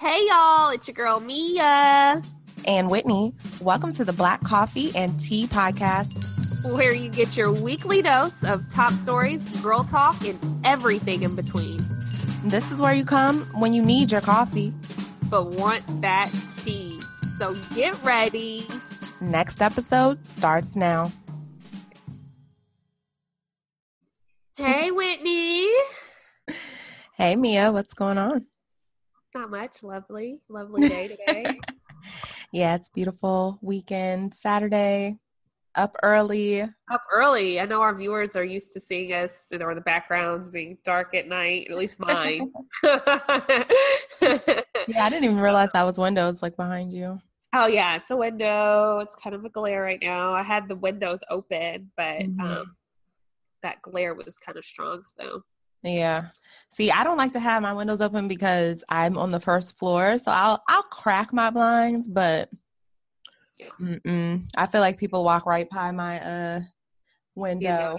Hey y'all, it's your girl Mia. And Whitney, welcome to the Black Coffee and Tea Podcast, where you get your weekly dose of top stories, girl talk, and everything in between. This is where you come when you need your coffee, but want that tea. So get ready. Next episode starts now. Hey, Whitney. Hey, Mia, what's going on? Not much. Lovely, lovely day today. yeah, it's beautiful weekend, Saturday, up early. Up early. I know our viewers are used to seeing us or the backgrounds being dark at night, at least mine. yeah, I didn't even realize that was windows like behind you. Oh yeah, it's a window. It's kind of a glare right now. I had the windows open, but mm-hmm. um, that glare was kind of strong. So yeah. See, I don't like to have my windows open because I'm on the first floor, so I'll I'll crack my blinds, but mm-mm. I feel like people walk right by my uh window,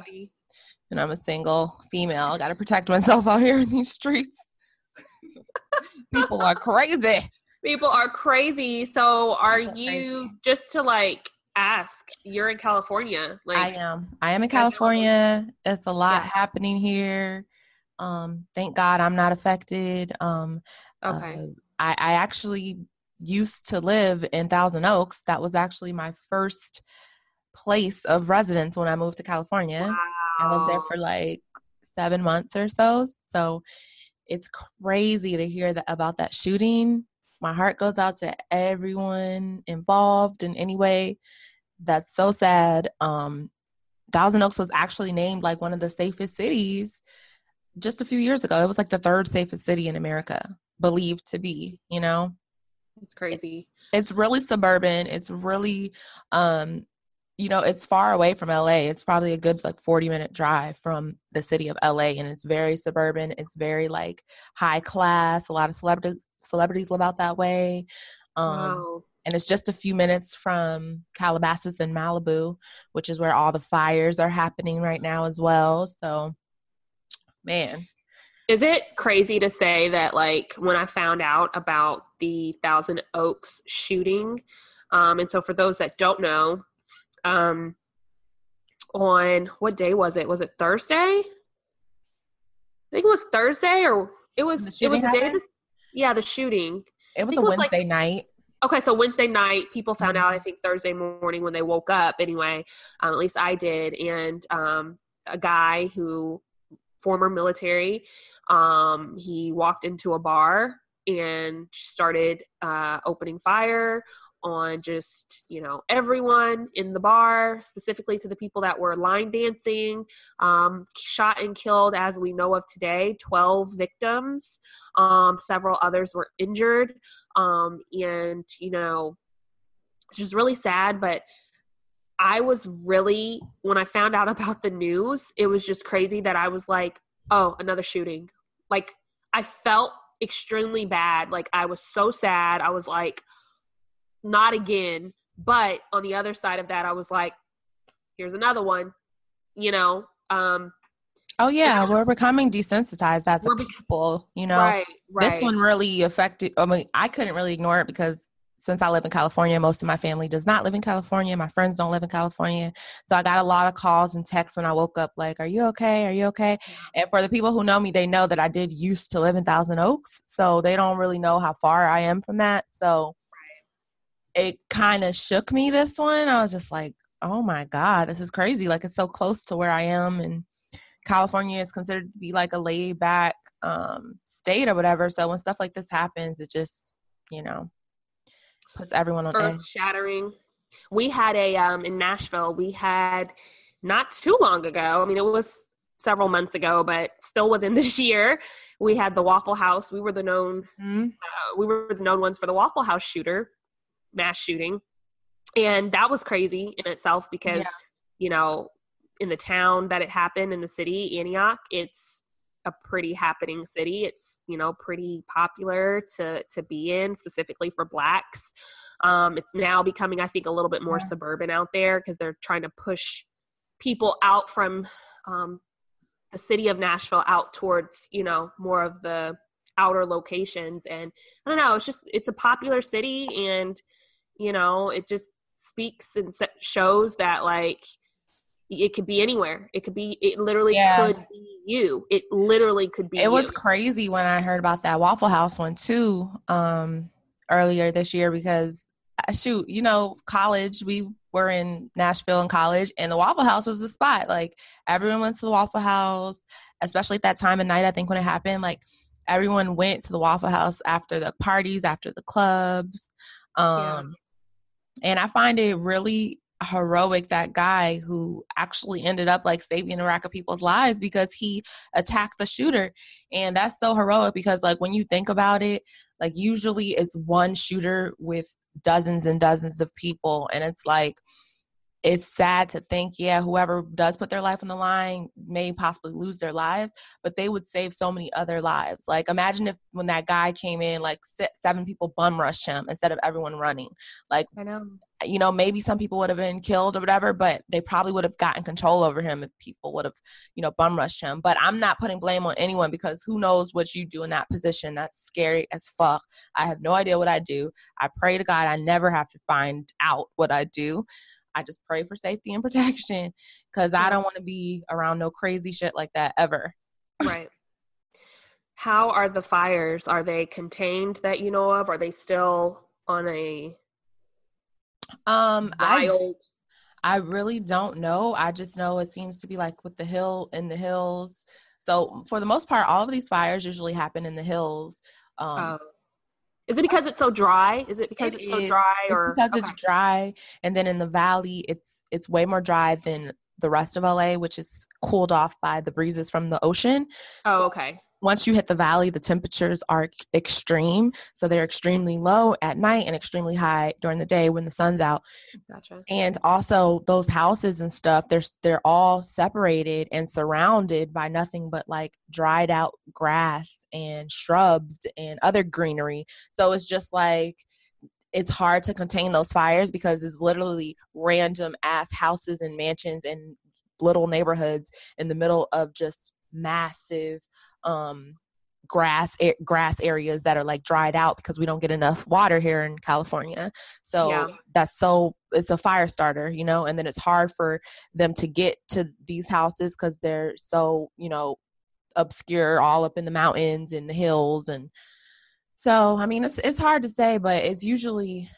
and I'm a single female. Got to protect myself out here in these streets. people are crazy. People are crazy. So, are you just to like ask? You're in California. Like I am. I am in California. It's a lot yeah. happening here. Um, thank God I'm not affected. Um, okay. Uh, I, I actually used to live in Thousand Oaks. That was actually my first place of residence when I moved to California. Wow. I lived there for like seven months or so. So it's crazy to hear that about that shooting. My heart goes out to everyone involved in any way. That's so sad. Um, Thousand Oaks was actually named like one of the safest cities just a few years ago. It was like the third safest city in America, believed to be, you know? It's crazy. It's really suburban. It's really, um, you know, it's far away from LA. It's probably a good like 40 minute drive from the city of LA and it's very suburban. It's very like high class. A lot of celebrities celebrities live out that way. Um, wow. and it's just a few minutes from Calabasas and Malibu, which is where all the fires are happening right now as well. So man. Is it crazy to say that, like, when I found out about the Thousand Oaks shooting, um, and so for those that don't know, um, on what day was it? Was it Thursday? I think it was Thursday, or it was it was the day. Of the, yeah, the shooting. It was a it was Wednesday like, night. Okay, so Wednesday night, people found out. I think Thursday morning when they woke up. Anyway, um, at least I did, and um, a guy who former military. Um, he walked into a bar and started uh, opening fire on just you know everyone in the bar specifically to the people that were line dancing um, shot and killed as we know of today 12 victims um, several others were injured um, and you know which is really sad but I was really, when I found out about the news, it was just crazy that I was like, oh, another shooting. Like, I felt extremely bad. Like, I was so sad. I was like, not again. But on the other side of that, I was like, here's another one, you know? Um, Oh yeah, we're becoming desensitized as a people. You know, right, right. this one really affected. I mean, I couldn't really ignore it because since I live in California, most of my family does not live in California. My friends don't live in California. So I got a lot of calls and texts when I woke up, like, Are you okay? Are you okay? And for the people who know me, they know that I did used to live in Thousand Oaks. So they don't really know how far I am from that. So it kind of shook me this one. I was just like, Oh my God, this is crazy. Like, it's so close to where I am. And California is considered to be like a laid back um, state or whatever. So when stuff like this happens, it just, you know, puts everyone on earth shattering. We had a um in Nashville. We had not too long ago. I mean, it was several months ago, but still within this year, we had the Waffle House. We were the known mm-hmm. uh, we were the known ones for the Waffle House shooter, mass shooting, and that was crazy in itself because yeah. you know in the town that it happened in the city Antioch, it's a pretty happening city. It's you know pretty popular to to be in, specifically for blacks. Um, it's now becoming, I think, a little bit more yeah. suburban out there because they're trying to push people out from um, the city of Nashville out towards you know more of the outer locations and i don't know it's just it's a popular city and you know it just speaks and shows that like it could be anywhere it could be it literally yeah. could be you it literally could be it you. was crazy when i heard about that waffle house one too um earlier this year because uh, shoot you know college we were in nashville in college and the waffle house was the spot like everyone went to the waffle house especially at that time of night i think when it happened like everyone went to the waffle house after the parties after the clubs um yeah. and i find it really heroic that guy who actually ended up like saving a rack of people's lives because he attacked the shooter and that's so heroic because like when you think about it like usually it's one shooter with dozens and dozens of people and it's like it's sad to think, yeah, whoever does put their life on the line may possibly lose their lives, but they would save so many other lives. Like, imagine if when that guy came in, like seven people bum rushed him instead of everyone running. Like, I know, you know, maybe some people would have been killed or whatever, but they probably would have gotten control over him if people would have, you know, bum rushed him. But I'm not putting blame on anyone because who knows what you do in that position. That's scary as fuck. I have no idea what I do. I pray to God I never have to find out what I do. I just pray for safety and protection because I don't want to be around no crazy shit like that ever. Right. How are the fires? Are they contained that you know of? Are they still on a um wild? I I really don't know. I just know it seems to be like with the hill in the hills. So for the most part, all of these fires usually happen in the hills. Um, oh. Is it because it's so dry? Is it because it it's is. so dry or because okay. it's dry and then in the valley it's it's way more dry than the rest of LA, which is cooled off by the breezes from the ocean. Oh, okay once you hit the valley, the temperatures are extreme. So they're extremely low at night and extremely high during the day when the sun's out. Gotcha. And also those houses and stuff, they're they're all separated and surrounded by nothing but like dried out grass and shrubs and other greenery. So it's just like it's hard to contain those fires because it's literally random ass houses and mansions and little neighborhoods in the middle of just massive um, grass grass areas that are like dried out because we don't get enough water here in California. So yeah. that's so it's a fire starter, you know, and then it's hard for them to get to these houses cuz they're so, you know, obscure all up in the mountains and the hills and so I mean it's it's hard to say but it's usually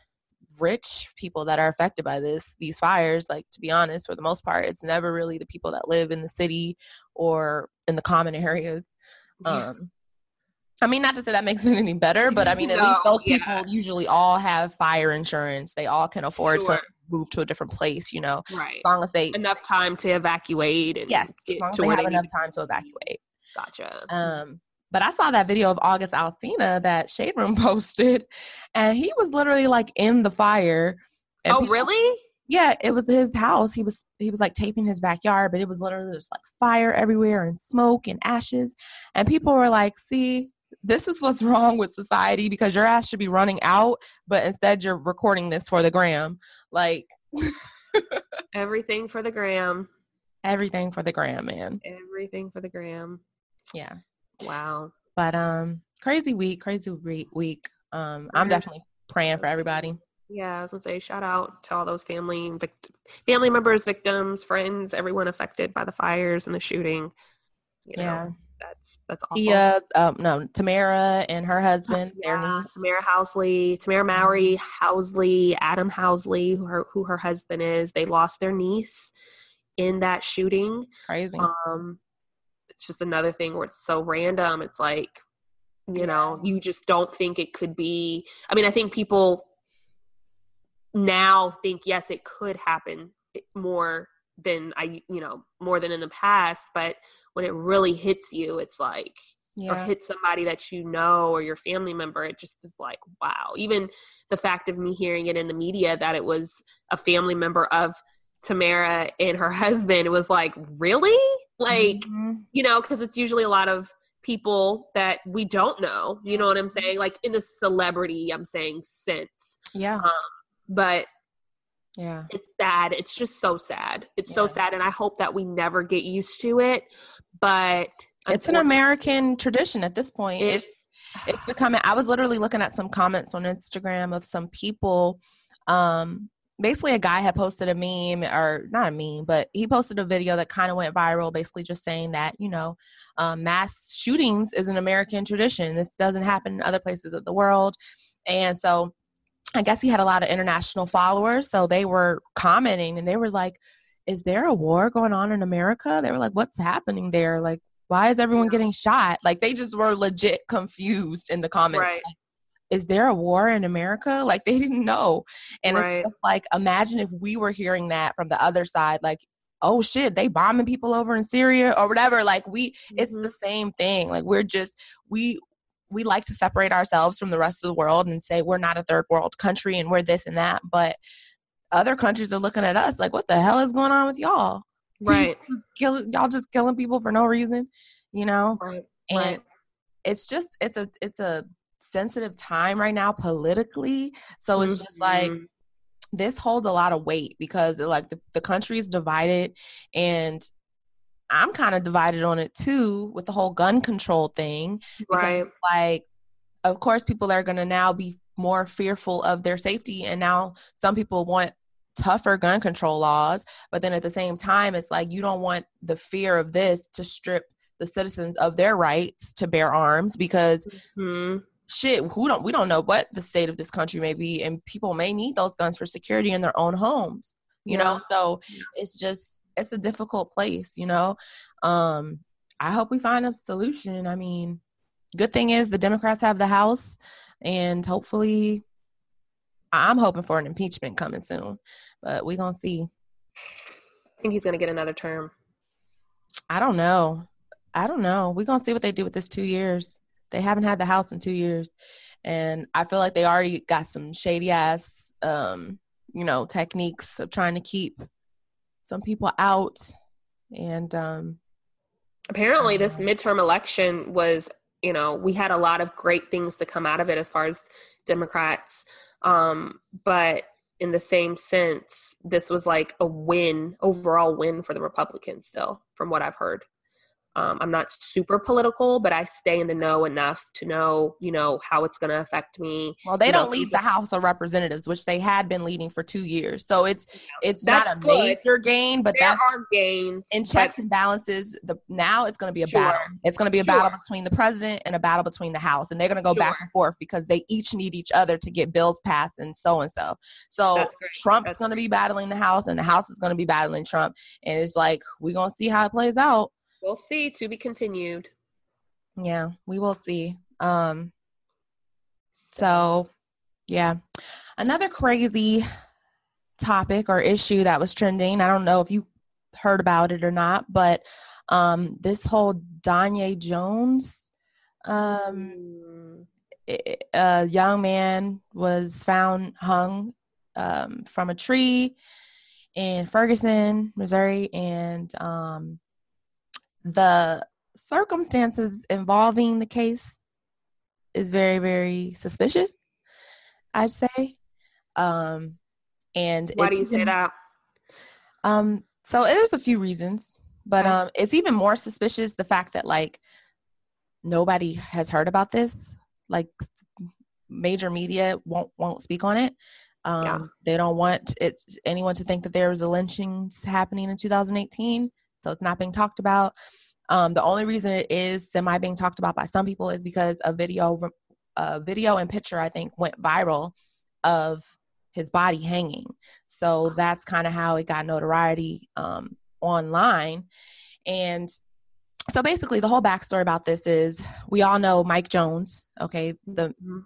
rich people that are affected by this these fires like to be honest for the most part it's never really the people that live in the city or in the common areas um, I mean, not to say that makes it any better, but I mean, at no, least those yeah. people usually all have fire insurance. They all can afford sure. to move to a different place, you know, right? As long as they enough time to evacuate and yes, as long as they have they enough time to evacuate. Gotcha. Um, but I saw that video of August Alsina that Shade Room posted, and he was literally like in the fire. oh, people, really? Yeah, it was his house. He was he was like taping his backyard, but it was literally just like fire everywhere and smoke and ashes. And people were like, "See, this is what's wrong with society because your ass should be running out, but instead you're recording this for the gram." Like everything for the gram. Everything for the gram, man. Everything for the gram. Yeah. Wow. But um crazy week, crazy week. Um I'm definitely praying for everybody. Yeah, I was gonna say shout out to all those family vict- family members, victims, friends, everyone affected by the fires and the shooting. You know, yeah, that's that's awful. Yeah, um, no, Tamara and her husband, yeah, their niece, Tamara Housley, Tamara Mowry. Housley, Adam Housley, who her who her husband is. They lost their niece in that shooting. Crazy. Um, it's just another thing where it's so random. It's like, you know, you just don't think it could be. I mean, I think people now think yes it could happen more than i you know more than in the past but when it really hits you it's like yeah. or hit somebody that you know or your family member it just is like wow. Even the fact of me hearing it in the media that it was a family member of tamara and her husband it was like really? Like mm-hmm. you know because it's usually a lot of people that we don't know you know what i'm saying? Like in the celebrity i'm saying sense. Yeah. Um, but yeah. it's sad. It's just so sad. It's yeah. so sad and i hope that we never get used to it but it's an american tradition at this point. It's it's becoming i was literally looking at some comments on instagram of some people um basically a guy had posted a meme or not a meme but he posted a video that kind of went viral basically just saying that you know um, mass shootings is an american tradition. This doesn't happen in other places of the world. And so i guess he had a lot of international followers so they were commenting and they were like is there a war going on in america they were like what's happening there like why is everyone getting shot like they just were legit confused in the comments right. like, is there a war in America? Like they didn't know. And right. it's like, imagine if we were hearing that from the other side, like, oh shit, they bombing people over in Syria or whatever. Like we, mm-hmm. it's the mm-hmm. same thing. Like we're just, we, we like to separate ourselves from the rest of the world and say we're not a third world country and we're this and that. But other countries are looking at us like, what the hell is going on with y'all? Right. Kill, y'all just killing people for no reason, you know? Right. And right. it's just, it's a, it's a, sensitive time right now politically. So it's mm-hmm. just like mm-hmm. this holds a lot of weight because like the, the country is divided and I'm kind of divided on it too with the whole gun control thing. Right. Like, of course, people are going to now be more fearful of their safety. And now some people want tougher gun control laws. But then at the same time, it's like you don't want the fear of this to strip the citizens of their rights to bear arms because mm-hmm shit who don't we don't know what the state of this country may be and people may need those guns for security in their own homes you yeah. know so it's just it's a difficult place you know? Um i hope we find a solution. I mean good thing is the democrats have the house and hopefully i'm hoping for an impeachment coming soon but we're gonna see. I think he's gonna get another term. I don't know. I don't know. We're gonna see what they do with this two years. They haven't had the house in two years, and I feel like they already got some shady ass, um, you know, techniques of trying to keep some people out. And um, apparently, this midterm election was, you know, we had a lot of great things to come out of it as far as Democrats, um, but in the same sense, this was like a win, overall win for the Republicans still, from what I've heard. Um, I'm not super political, but I stay in the know enough to know, you know, how it's going to affect me. Well, they don't know, lead the House of Representatives, which they had been leading for two years. So it's it's that's not a good. major gain, but there are gains in checks and balances. The now it's going to be a sure. battle. It's going to be a sure. battle between the president and a battle between the House, and they're going to go sure. back and forth because they each need each other to get bills passed and so and so. So Trump's going to be battling the House, and the House is going to be battling Trump, and it's like we're going to see how it plays out. We'll see. To be continued. Yeah, we will see. Um so yeah. Another crazy topic or issue that was trending. I don't know if you heard about it or not, but um this whole Danye Jones um a young man was found hung um, from a tree in Ferguson, Missouri, and um, the circumstances involving the case is very very suspicious i'd say. Um and why do you even, say that? Um so there's a few reasons but um it's even more suspicious the fact that like nobody has heard about this. Like major media won't won't speak on it. Um yeah. they don't want it anyone to think that there was a lynchings happening in 2018 so it's not being talked about. Um, the only reason it is semi being talked about by some people is because a video, a video and picture I think went viral of his body hanging. So that's kind of how it got notoriety um, online. And so basically, the whole backstory about this is we all know Mike Jones, okay, the mm-hmm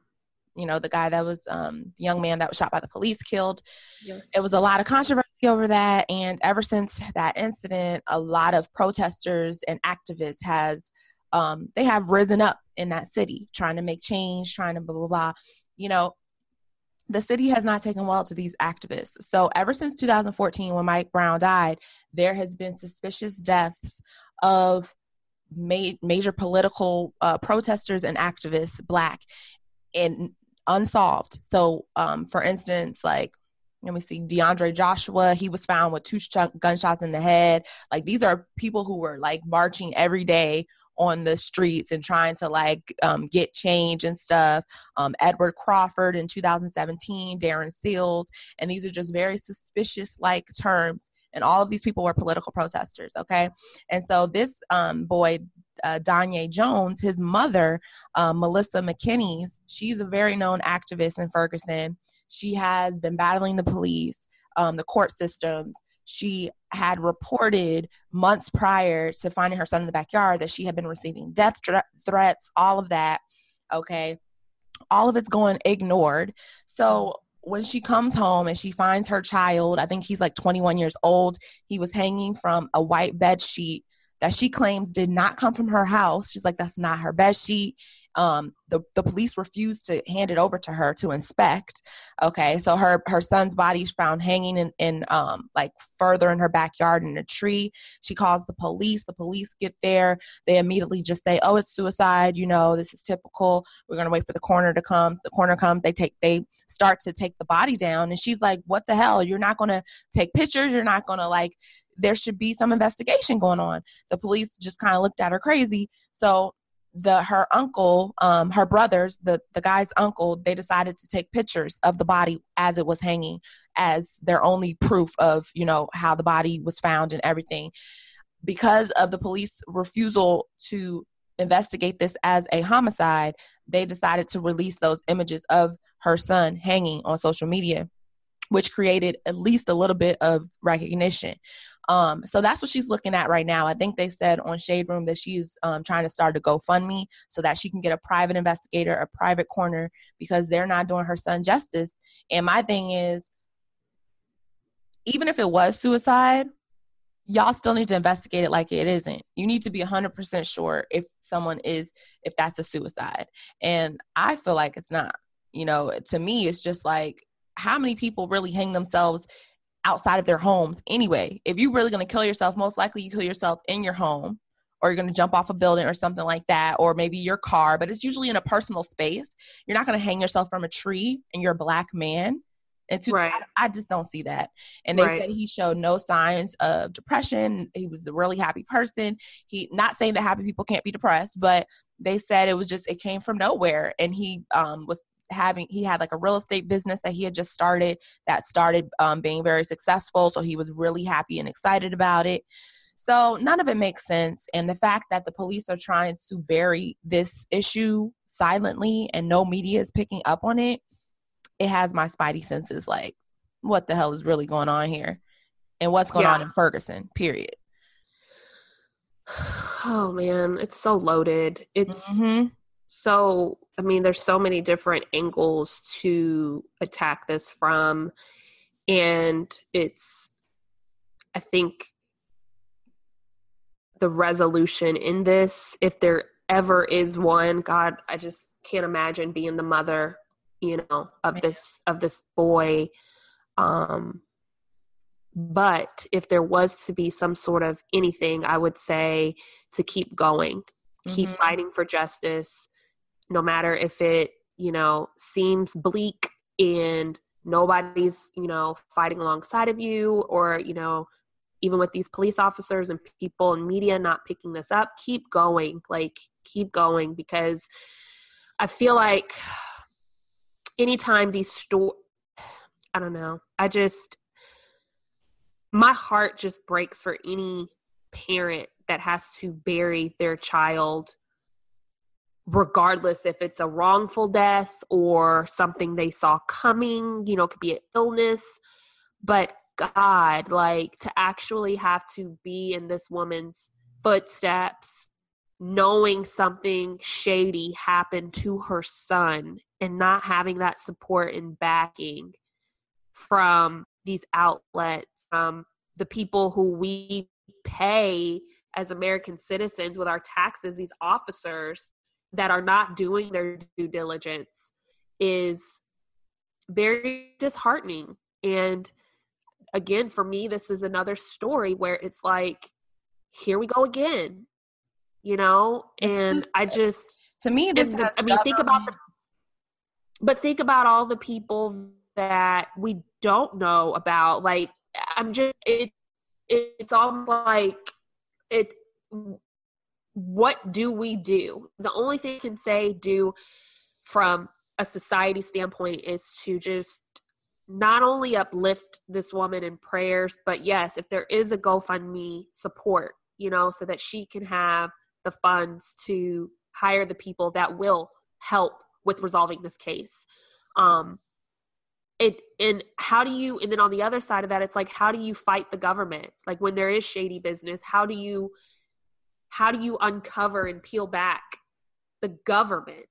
you know the guy that was um, the young man that was shot by the police killed yes. it was a lot of controversy over that and ever since that incident a lot of protesters and activists has um, they have risen up in that city trying to make change trying to blah blah blah you know the city has not taken well to these activists so ever since 2014 when mike brown died there has been suspicious deaths of ma- major political uh, protesters and activists black and unsolved. So, um, for instance, like let me see, DeAndre Joshua, he was found with two sh- gunshots in the head. Like these are people who were like marching every day on the streets and trying to like um, get change and stuff. Um, Edward Crawford in 2017, Darren Seals, and these are just very suspicious like terms. And all of these people were political protesters, okay? And so this um, boy, uh, Danye Jones, his mother, uh, Melissa McKinney, she's a very known activist in Ferguson. She has been battling the police, um, the court systems she had reported months prior to finding her son in the backyard that she had been receiving death threats, all of that. Okay. All of it's going ignored. So when she comes home and she finds her child, I think he's like 21 years old, he was hanging from a white bed sheet that she claims did not come from her house. She's like, that's not her bed sheet um, the, the police refused to hand it over to her to inspect. Okay, so her her son's body is found hanging in, in um, like further in her backyard in a tree. She calls the police. The police get there. They immediately just say, "Oh, it's suicide. You know, this is typical. We're gonna wait for the coroner to come." The coroner comes. They take they start to take the body down, and she's like, "What the hell? You're not gonna take pictures. You're not gonna like." There should be some investigation going on. The police just kind of looked at her crazy. So the her uncle, um, her brothers, the the guy's uncle, they decided to take pictures of the body as it was hanging as their only proof of you know how the body was found and everything. Because of the police refusal to investigate this as a homicide, they decided to release those images of her son hanging on social media, which created at least a little bit of recognition. Um, so that's what she's looking at right now. I think they said on Shade Room that she's um, trying to start a GoFundMe so that she can get a private investigator, a private coroner, because they're not doing her son justice. And my thing is, even if it was suicide, y'all still need to investigate it like it isn't. You need to be 100% sure if someone is, if that's a suicide. And I feel like it's not. You know, to me, it's just like, how many people really hang themselves outside of their homes anyway. If you're really going to kill yourself, most likely you kill yourself in your home or you're going to jump off a building or something like that, or maybe your car, but it's usually in a personal space. You're not going to hang yourself from a tree and you're a black man. And to, right. I, I, just don't see that. And they right. said he showed no signs of depression. He was a really happy person. He not saying that happy people can't be depressed, but they said it was just it came from nowhere. And he um, was having he had like a real estate business that he had just started that started um, being very successful so he was really happy and excited about it. So none of it makes sense and the fact that the police are trying to bury this issue silently and no media is picking up on it it has my spidey senses like what the hell is really going on here? And what's going yeah. on in ferguson period. Oh man it's so loaded. It's mm-hmm so i mean there's so many different angles to attack this from and it's i think the resolution in this if there ever is one god i just can't imagine being the mother you know of this of this boy um but if there was to be some sort of anything i would say to keep going keep mm-hmm. fighting for justice no matter if it, you know, seems bleak and nobody's, you know, fighting alongside of you or, you know, even with these police officers and people and media not picking this up, keep going. Like, keep going because I feel like anytime these store I don't know. I just my heart just breaks for any parent that has to bury their child regardless if it's a wrongful death or something they saw coming, you know, it could be an illness. But God, like to actually have to be in this woman's footsteps, knowing something shady happened to her son and not having that support and backing from these outlets, from the people who we pay as American citizens with our taxes, these officers that are not doing their due diligence is very disheartening. And again, for me, this is another story where it's like, here we go again, you know? And I just, to me, this I mean, think about the, but think about all the people that we don't know about. Like, I'm just, it, it it's all like it what do we do? The only thing I can say do from a society standpoint is to just not only uplift this woman in prayers, but yes, if there is a GoFundMe support, you know, so that she can have the funds to hire the people that will help with resolving this case. Um, it and how do you and then on the other side of that it's like how do you fight the government like when there is shady business how do you how do you uncover and peel back the government?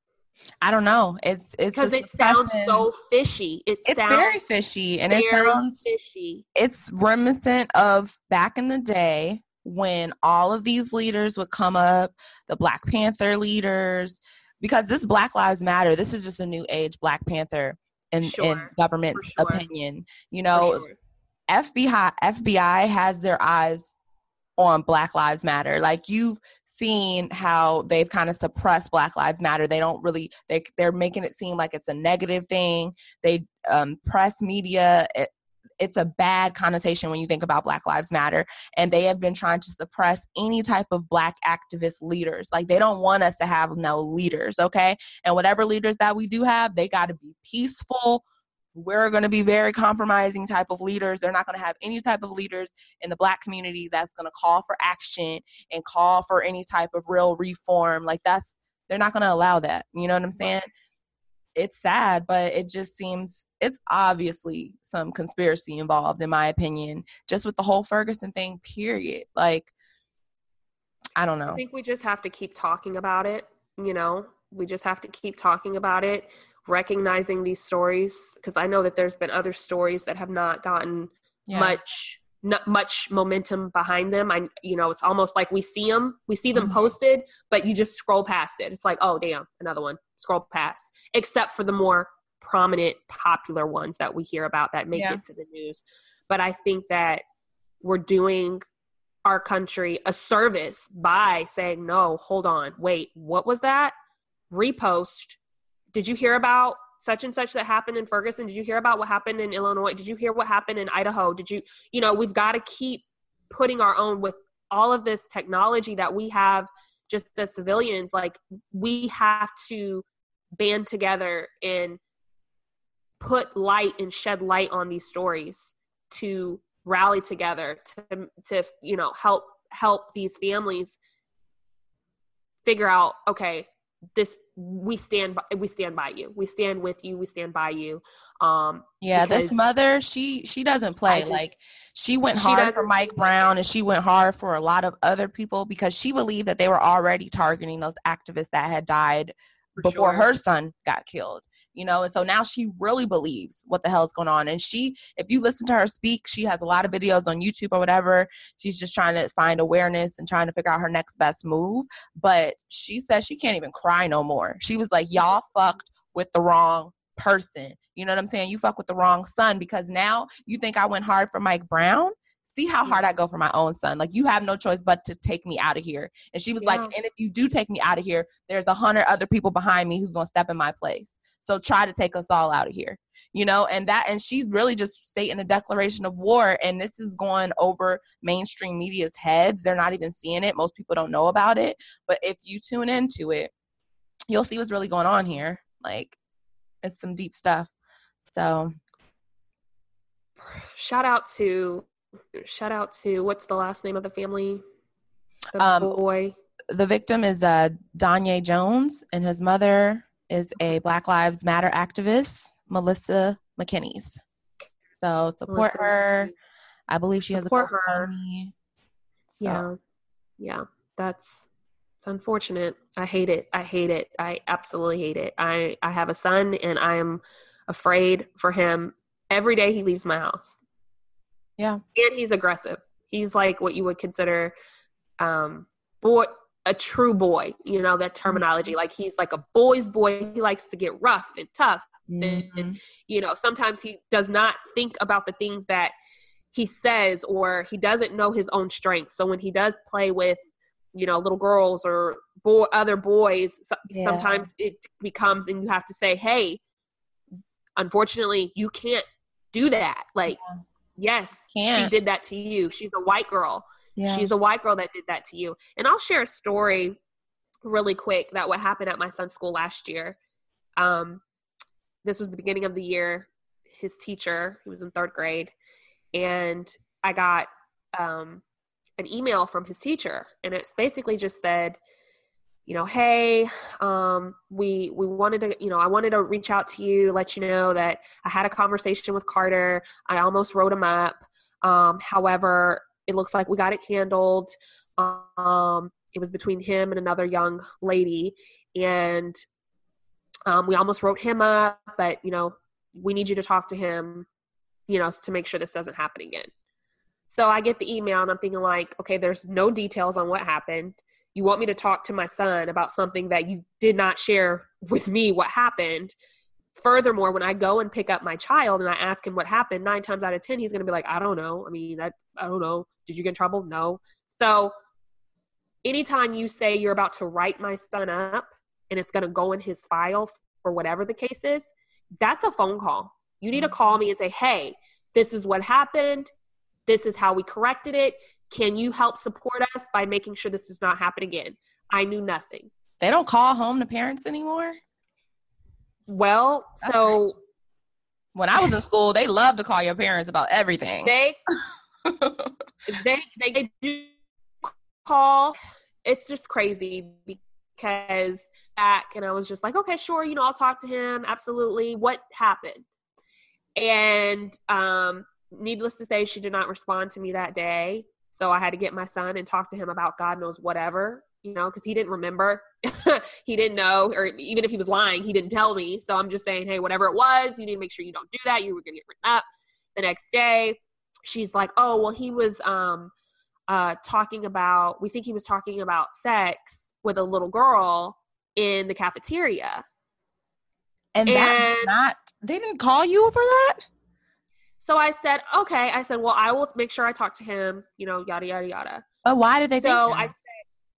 I don't know. It's it's because it sounds so fishy. It it's very fishy, and it sounds fishy. It's reminiscent of back in the day when all of these leaders would come up, the Black Panther leaders, because this Black Lives Matter. This is just a new age Black Panther in sure. in government's sure. opinion. You know, sure. FBI FBI has their eyes on Black Lives Matter. Like you've seen how they've kind of suppressed Black Lives Matter. They don't really they they're making it seem like it's a negative thing. They um, press media. It, it's a bad connotation when you think about Black Lives Matter. And they have been trying to suppress any type of Black activist leaders. Like they don't want us to have no leaders, okay? And whatever leaders that we do have, they got to be peaceful, we're going to be very compromising type of leaders. They're not going to have any type of leaders in the black community that's going to call for action and call for any type of real reform. Like that's they're not going to allow that. You know what I'm saying? It's sad, but it just seems it's obviously some conspiracy involved in my opinion, just with the whole Ferguson thing period. Like I don't know. I think we just have to keep talking about it, you know. We just have to keep talking about it recognizing these stories because I know that there's been other stories that have not gotten yeah. much not much momentum behind them. I you know, it's almost like we see them, we see them mm-hmm. posted, but you just scroll past it. It's like, "Oh, damn, another one." Scroll past. Except for the more prominent popular ones that we hear about that make yeah. it to the news. But I think that we're doing our country a service by saying, "No, hold on. Wait, what was that?" Repost did you hear about such and such that happened in Ferguson? Did you hear about what happened in Illinois? Did you hear what happened in Idaho? Did you, you know, we've got to keep putting our own with all of this technology that we have just as civilians. Like, we have to band together and put light and shed light on these stories to rally together to, to you know, help help these families figure out okay this we stand by we stand by you. We stand with you. We stand by you. Um yeah this mother she she doesn't play. just, like she went she hard for mike brown and she went hard for a lot of other people because she believed that they were already targeting those activists that had died before sure. her son got killed you know and so now she really believes what the hell is going on and she if you listen to her speak she has a lot of videos on youtube or whatever she's just trying to find awareness and trying to figure out her next best move but she says she can't even cry no more she was like y'all fucked with the wrong person you know what i'm saying you fuck with the wrong son because now you think i went hard for mike brown see how hard I go for my own son. Like you have no choice but to take me out of here. And she was yeah. like, and if you do take me out of here, there's a hundred other people behind me who's gonna step in my place. So try to take us all out of here. You know, and that and she's really just stating a declaration of war and this is going over mainstream media's heads. They're not even seeing it. Most people don't know about it. But if you tune into it, you'll see what's really going on here. Like it's some deep stuff. So shout out to shout out to what's the last name of the family? The um, boy. The victim is uh Danye Jones and his mother is a Black Lives Matter activist, Melissa McKinney's. So support Melissa. her. I believe she support has a her. So. Yeah, yeah, that's it's unfortunate. I hate it. I hate it. I absolutely hate it. I I have a son, and I am afraid for him every day he leaves my house. Yeah, and he's aggressive. He's like what you would consider um boy a true boy, you know, that terminology. Like he's like a boy's boy. He likes to get rough and tough. Mm-hmm. And, you know, sometimes he does not think about the things that he says or he doesn't know his own strength. So when he does play with, you know, little girls or boy, other boys, yeah. sometimes it becomes, and you have to say, hey, unfortunately, you can't do that. Like, yeah. yes, she did that to you. She's a white girl Yeah. She's a white girl that did that to you. And I'll share a story really quick that what happened at my son's school last year. Um, this was the beginning of the year. His teacher, he was in third grade, and I got um, an email from his teacher, and it's basically just said, you know, hey, um, we we wanted to, you know, I wanted to reach out to you, let you know that I had a conversation with Carter. I almost wrote him up. Um, however, it looks like we got it handled. Um, it was between him and another young lady, and um, we almost wrote him up, but you know, we need you to talk to him, you know, to make sure this doesn't happen again. So I get the email and I'm thinking like, okay, there's no details on what happened. You want me to talk to my son about something that you did not share with me what happened. Furthermore, when I go and pick up my child and I ask him what happened, nine times out of ten, he's going to be like, I don't know. I mean, that I don't know. Did you get in trouble? No. So anytime you say you're about to write my son up and it's going to go in his file for whatever the case is, that's a phone call. You need to mm-hmm. call me and say, hey, this is what happened. This is how we corrected it. Can you help support us by making sure this does not happen again? I knew nothing. They don't call home to parents anymore? Well, so when I was in school, they loved to call your parents about everything. They they they do call. It's just crazy because back and I was just like, okay, sure, you know, I'll talk to him. Absolutely. What happened? And um, needless to say, she did not respond to me that day. So I had to get my son and talk to him about God knows whatever, you know, because he didn't remember. he didn't know, or even if he was lying, he didn't tell me. So I'm just saying, hey, whatever it was, you need to make sure you don't do that. You were going to get written up. The next day, she's like, oh, well, he was um, uh, talking about, we think he was talking about sex with a little girl in the cafeteria. And, and that's not, they didn't call you for that? So I said, okay. I said, well, I will make sure I talk to him, you know, yada, yada, yada. But why did they think so I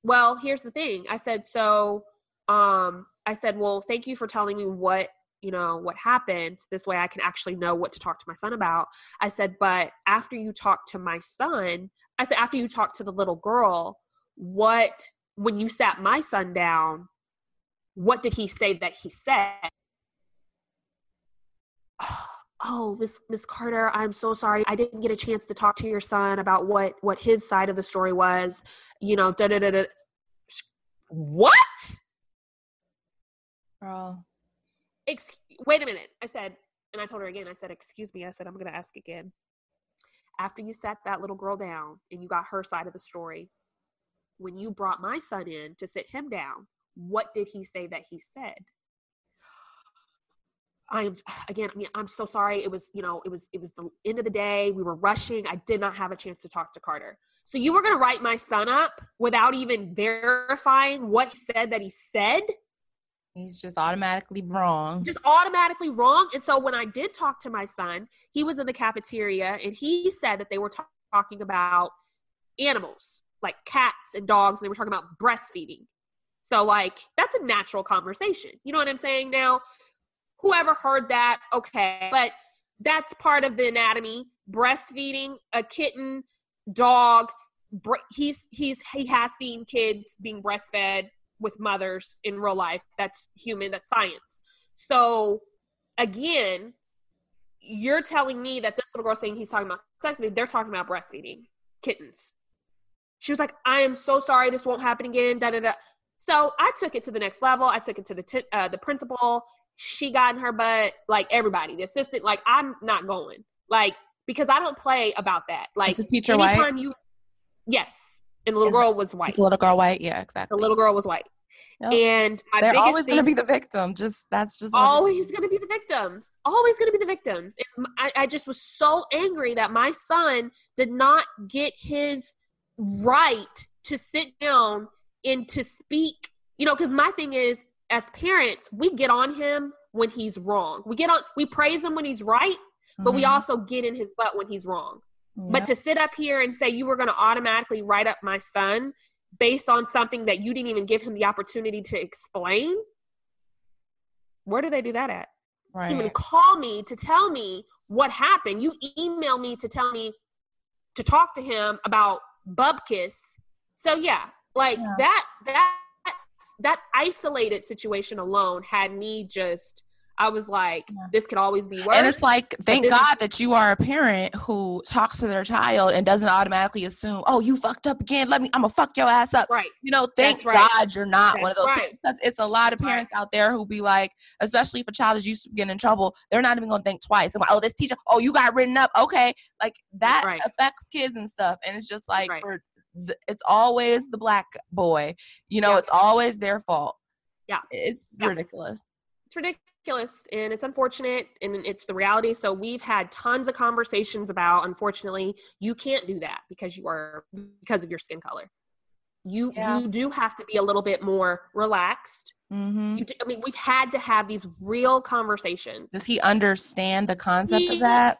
well, here's the thing. I said, so, um, I said, well, thank you for telling me what, you know, what happened. This way I can actually know what to talk to my son about. I said, but after you talk to my son, I said, after you talk to the little girl, what, when you sat my son down, what did he say that he said? oh miss miss carter i'm so sorry. I didn't get a chance to talk to your son about what what his side of the story was you know da da da da. What? Girl. Ex- wait a minute. I said and i told her again i said excuse me i said i'm gonna ask again. After you sat that little girl down and you got her side of the story when you brought my son in to sit him down what did he say that he said? I am again, I mean, I'm so sorry. It was, you know, it was it was the end of the day. We were rushing. I did not have a chance to talk to Carter. So you were gonna write my son up without even verifying what he said that he said? He's just automatically wrong. Just automatically wrong. And so when I did talk to my son, he was in the cafeteria and he said that they were talking about animals like cats and dogs. And they were talking about breastfeeding. So, like, that's a natural conversation. You know what I'm saying? Now, whoever heard that, okay, but that's part of the anatomy. Breastfeeding a kitten, dog, he's he's he has seen kids being breastfed with mothers in real life. That's human, that's science. So, again, you're telling me that this little girl saying he's talking about sex, they're talking about breastfeeding kittens. She was like, I am so sorry, this won't happen again. Da da da. So I took it to the next level. I took it to the t- uh, the principal. She got in her butt, like everybody, the assistant. Like I'm not going, like because I don't play about that. Like the teacher anytime white? you, yes, and the little girl was white. The little girl white, yeah, exactly. The little girl was white. Yep. And they're always going to be the victim. Just that's just always going to be the victims. Always going to be the victims. And I, I just was so angry that my son did not get his right to sit down and to speak, you know, because my thing is, as parents, we get on him when he's wrong. We get on, we praise him when he's right, but mm-hmm. we also get in his butt when he's wrong. Yep. But to sit up here and say you were going to automatically write up my son based on something that you didn't even give him the opportunity to explain, where do they do that at? Right. Even call me to tell me what happened. You email me to tell me to talk to him about bubkiss. So yeah, like yeah. that that that isolated situation alone had me just I was like, yeah. this could always be worse. And it's like, thank God is- that you are a parent who talks to their child and doesn't automatically assume, oh, you fucked up again. Let me, I'm gonna fuck your ass up. Right. You know, thank right. God you're not That's one of those right. because it's a lot of parents right. out there who be like, especially if a child is used to getting in trouble, they're not even gonna think twice. like, oh, this teacher, oh, you got written up. Okay. Like that affects kids and stuff. And it's just like, for it's always the black boy. You know, yeah. it's always their fault. Yeah. It's yeah. ridiculous. It's ridiculous and it's unfortunate and it's the reality. So we've had tons of conversations about unfortunately, you can't do that because you are because of your skin color. You yeah. you do have to be a little bit more relaxed. Mm-hmm. You do, I mean, we've had to have these real conversations. Does he understand the concept he, of that?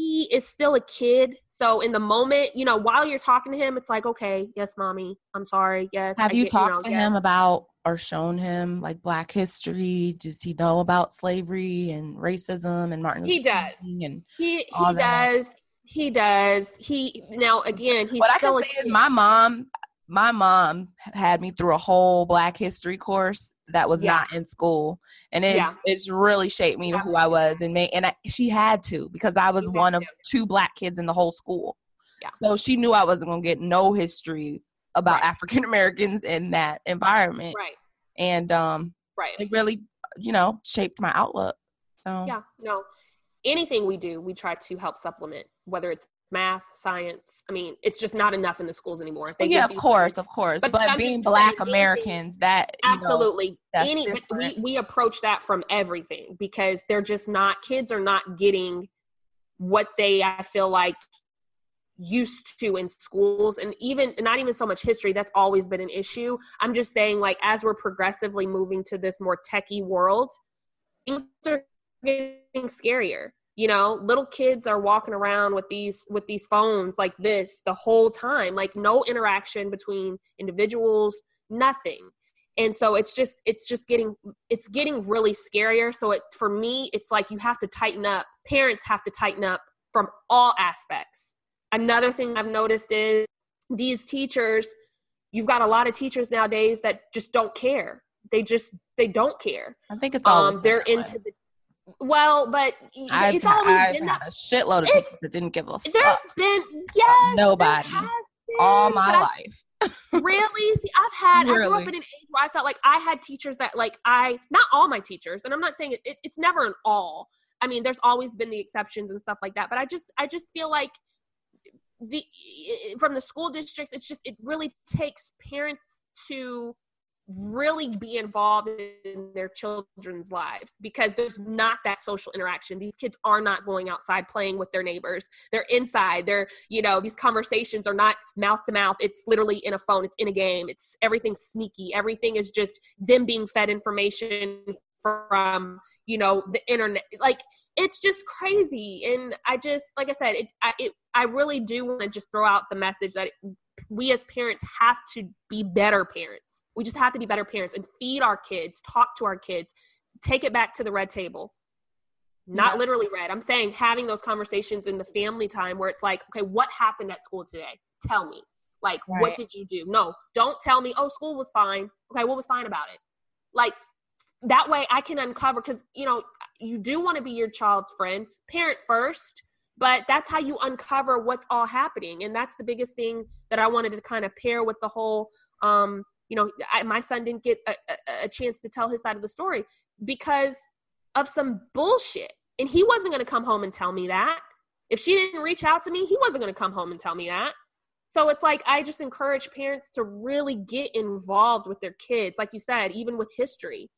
He is still a kid. So in the moment, you know, while you're talking to him, it's like, okay, yes, mommy, I'm sorry. Yes. Have I you get, talked you know, to yes. him about or shown him like Black history? Does he know about slavery and racism and Martin? He does. And he he does. He does. He now again. He's what I can say is my mom. My mom had me through a whole Black history course that was yeah. not in school and it's yeah. it's really shaped me to who I was and made and I, she had to because I was one of two black kids in the whole school. Yeah. So she knew I wasn't going to get no history about right. African Americans in that environment. Right. And um right. it really you know shaped my outlook. So Yeah, no. Anything we do, we try to help supplement whether it's math, science. I mean, it's just not enough in the schools anymore. They yeah, of course, of course. But, but being Black Americans, that absolutely know, any we we approach that from everything because they're just not kids are not getting what they I feel like used to in schools and even not even so much history that's always been an issue i'm just saying like as we're progressively moving to this more techie world things are getting scarier you know little kids are walking around with these with these phones like this the whole time like no interaction between individuals nothing. And so it's just it's just getting it's getting really scarier. So it for me it's like you have to tighten up parents have to tighten up from all aspects. Another thing i've noticed is these teachers you've got a lot of teachers nowadays that just don't care. They just they don't care. I think it's all um, they're into the well, but I've, it's always I've been that, a shitload of teachers that didn't give a fuck. There's been yes, nobody been, all my life. really? See, I've had. Really? I grew up in an age where I felt like I had teachers that, like, I not all my teachers, and I'm not saying it, it, it's never an all. I mean, there's always been the exceptions and stuff like that, but I just, I just feel like the from the school districts, it's just it really takes parents to really be involved in their children's lives because there's not that social interaction. These kids are not going outside playing with their neighbors. They're inside. They're you know these conversations are not mouth to mouth. It's literally in a phone. It's in a game. It's everything sneaky. Everything is just them being fed information from you know the internet. Like it's just crazy. And i just like i said it i, it, I really do want to just throw out the message that we as parents have to be better parents we just have to be better parents and feed our kids, talk to our kids, take it back to the red table. Not yeah. literally red. I'm saying having those conversations in the family time where it's like, okay, what happened at school today? Tell me. Like, right. what did you do? No, don't tell me, oh, school was fine. Okay, what was fine about it? Like, that way I can uncover because, you know, you do want to be your child's friend, parent first, but that's how you uncover what's all happening. And that's the biggest thing that I wanted to kind of pair with the whole um, you know I, my son didn't get a, a, a chance to tell his side of the story because of some bullshit and he wasn't going to come home and tell me that if she didn't reach out to me he wasn't going to come home and tell me that so it's like i just encourage parents to really get involved with their kids like you said even with history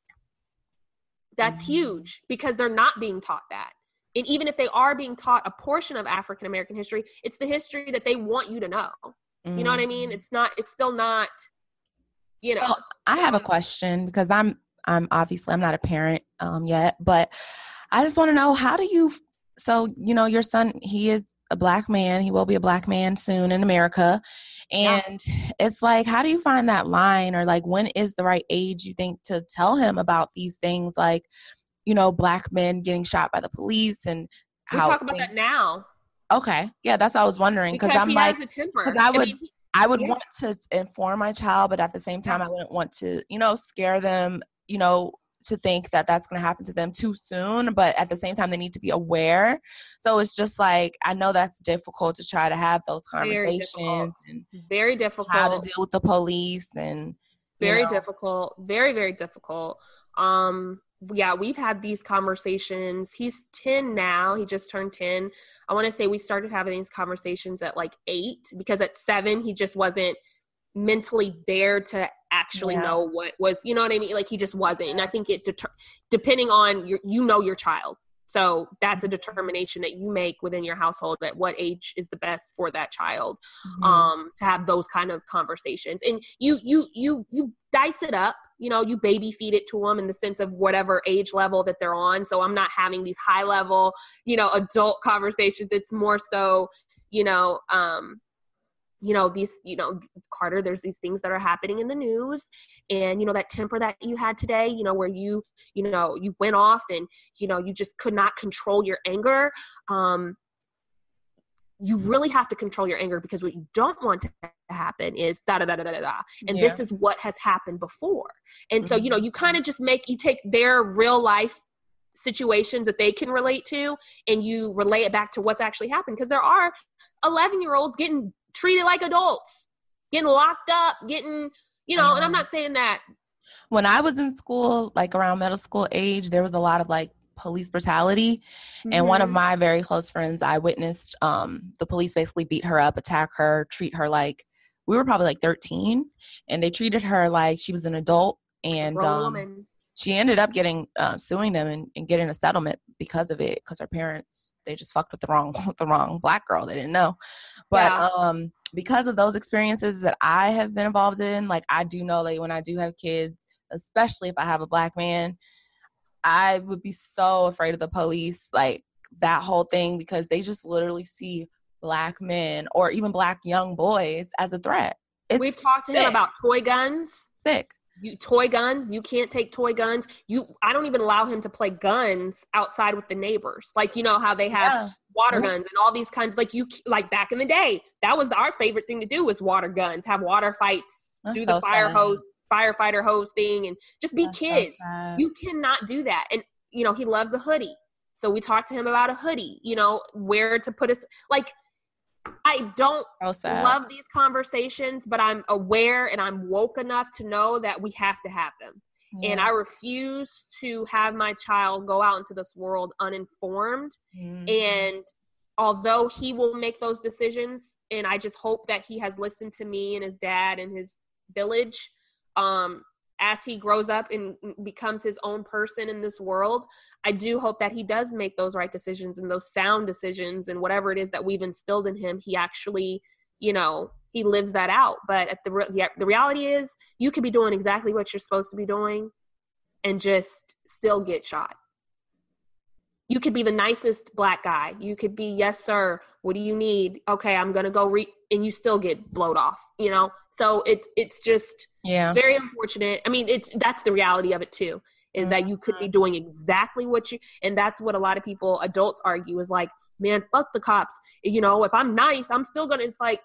that's mm-hmm. huge because they're not being taught that and even if they are being taught a portion of african american history it's the history that they want you to know mm-hmm. you know what i mean mm-hmm. it's not it's still not you know so i have a question because i'm i'm obviously i'm not a parent um, yet but i just want to know how do you so you know your son he is a black man he will be a black man soon in america and yeah. it's like how do you find that line or like when is the right age you think to tell him about these things like you know black men getting shot by the police and we how talk about that now Okay, yeah, that's what I was wondering because I'm like, because I would. I, mean, I would yeah. want to inform my child, but at the same time, I wouldn't want to, you know, scare them, you know, to think that that's going to happen to them too soon. But at the same time, they need to be aware. So it's just like, I know that's difficult to try to have those conversations. Very difficult. And very difficult. How to deal with the police and. Very know. difficult. Very, very difficult. Um, yeah, we've had these conversations. He's 10 now. He just turned 10. I want to say we started having these conversations at like eight because at seven, he just wasn't mentally there to actually yeah. know what was, you know what I mean? Like he just wasn't. And I think it, deter- depending on your, you know, your child. So that's a determination that you make within your household at what age is the best for that child mm-hmm. um, to have those kind of conversations. And you you you you dice it up. You know, you baby feed it to them in the sense of whatever age level that they're on. So I'm not having these high level, you know, adult conversations. It's more so, you know, um, you know these you know carter there's these things that are happening in the news and you know that temper that you had today you know where you you know you went off and you know you just could not control your anger um you really have to control your anger because what you don't want to happen is da da da da da da and yeah. this is what has happened before and so you know you kind of just make you take their real life situations that they can relate to and you relay it back to what's actually happened because there are 11 year olds getting treated like adults, getting locked up, getting, you know, mm-hmm. and I'm not saying that. When I was in school, like around middle school age, there was a lot of like police brutality. Mm-hmm. And one of mm-hmm. my very close friends, I witnessed um, the police basically beat her up, attack her, treat her like we were probably like 13, and they treated her like she was an adult. And um, she ended up getting uh, suing them and, and, getting a settlement because of it because her parents they just fucked with the wrong the wrong black girl they didn't know but yeah. um because of those experiences that i have been involved in like i do know like when i do have kids especially if i have a black man i would be so afraid of the police like that whole thing because they just literally see black men or even black young boys as a threat it's we've talked to sick. him about toy guns sick you toy guns you can't take toy guns you i don't even allow him to play guns outside with the neighbors like you know how they have yeah. water mm-hmm. guns and all these kinds like you like back in the day that was our favorite thing to do was water guns have water fights That's do the fire sad. hose firefighter hose thing and just be That's kids so you cannot do that and you know he loves a hoodie so we talked to him about a hoodie you know where to put us like I don't love these conversations, but I'm aware and I'm woke enough to know that we have to have them. Yeah. And I refuse to have my child go out into this world uninformed. Mm-hmm. And although he will make those decisions, and I just hope that he has listened to me and his dad and his village, um, as he grows up and becomes his own person in this world, I do hope that he does make those right decisions and those sound decisions and whatever it is that we've instilled in him, he actually, you know, he lives that out. But at the the, the reality is, you could be doing exactly what you're supposed to be doing, and just still get shot. You could be the nicest black guy. You could be, yes, sir. What do you need? Okay, I'm gonna go read, and you still get blowed off. You know, so it's it's just yeah it's very unfortunate. I mean, it's that's the reality of it too. Is mm-hmm. that you could be mm-hmm. doing exactly what you and that's what a lot of people adults argue is like, man, fuck the cops. You know, if I'm nice, I'm still gonna it's like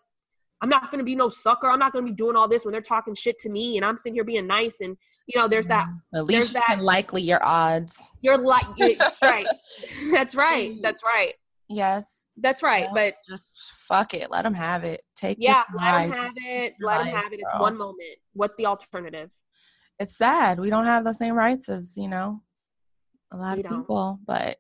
I'm not gonna be no sucker. I'm not gonna be doing all this when they're talking shit to me and I'm sitting here being nice and you know, there's that mm-hmm. at least you that, can likely your odds. You're like that's right. that's right. That's right. Yes. That's right. Yeah, but just fuck it. Let them have it. Take it. yeah. Let them have it. Let them have it. It's one moment. What's the alternative? It's sad. We don't have the same rights as you know a lot we of don't. people, but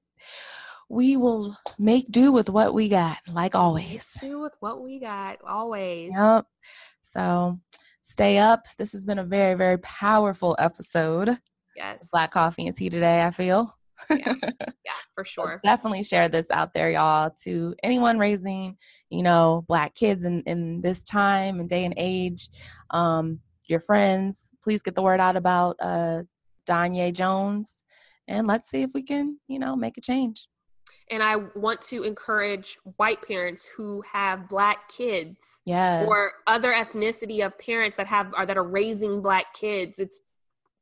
we will make do with what we got, like always. Do with what we got, always. Yep. So stay up. This has been a very, very powerful episode. Yes. Black coffee and tea today, I feel yeah. yeah, for sure. So definitely share this out there, y'all, to anyone raising, you know, black kids in, in this time and day and age. Um, your friends, please get the word out about uh Danye Jones and let's see if we can, you know, make a change. And I want to encourage white parents who have black kids yes. or other ethnicity of parents that have are that are raising black kids. It's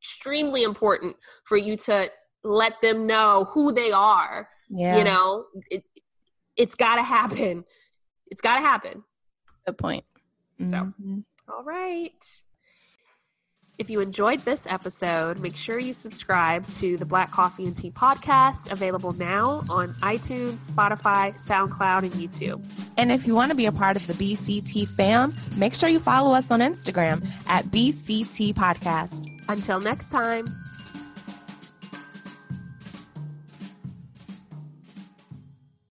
extremely important for you to let them know who they are. Yeah. You know, it, it's got to happen. It's got to happen. Good point. Mm-hmm. So, all right. If you enjoyed this episode, make sure you subscribe to the Black Coffee and Tea podcast, available now on iTunes, Spotify, SoundCloud, and YouTube. And if you want to be a part of the BCT fam, make sure you follow us on Instagram at BCT Podcast. Until next time.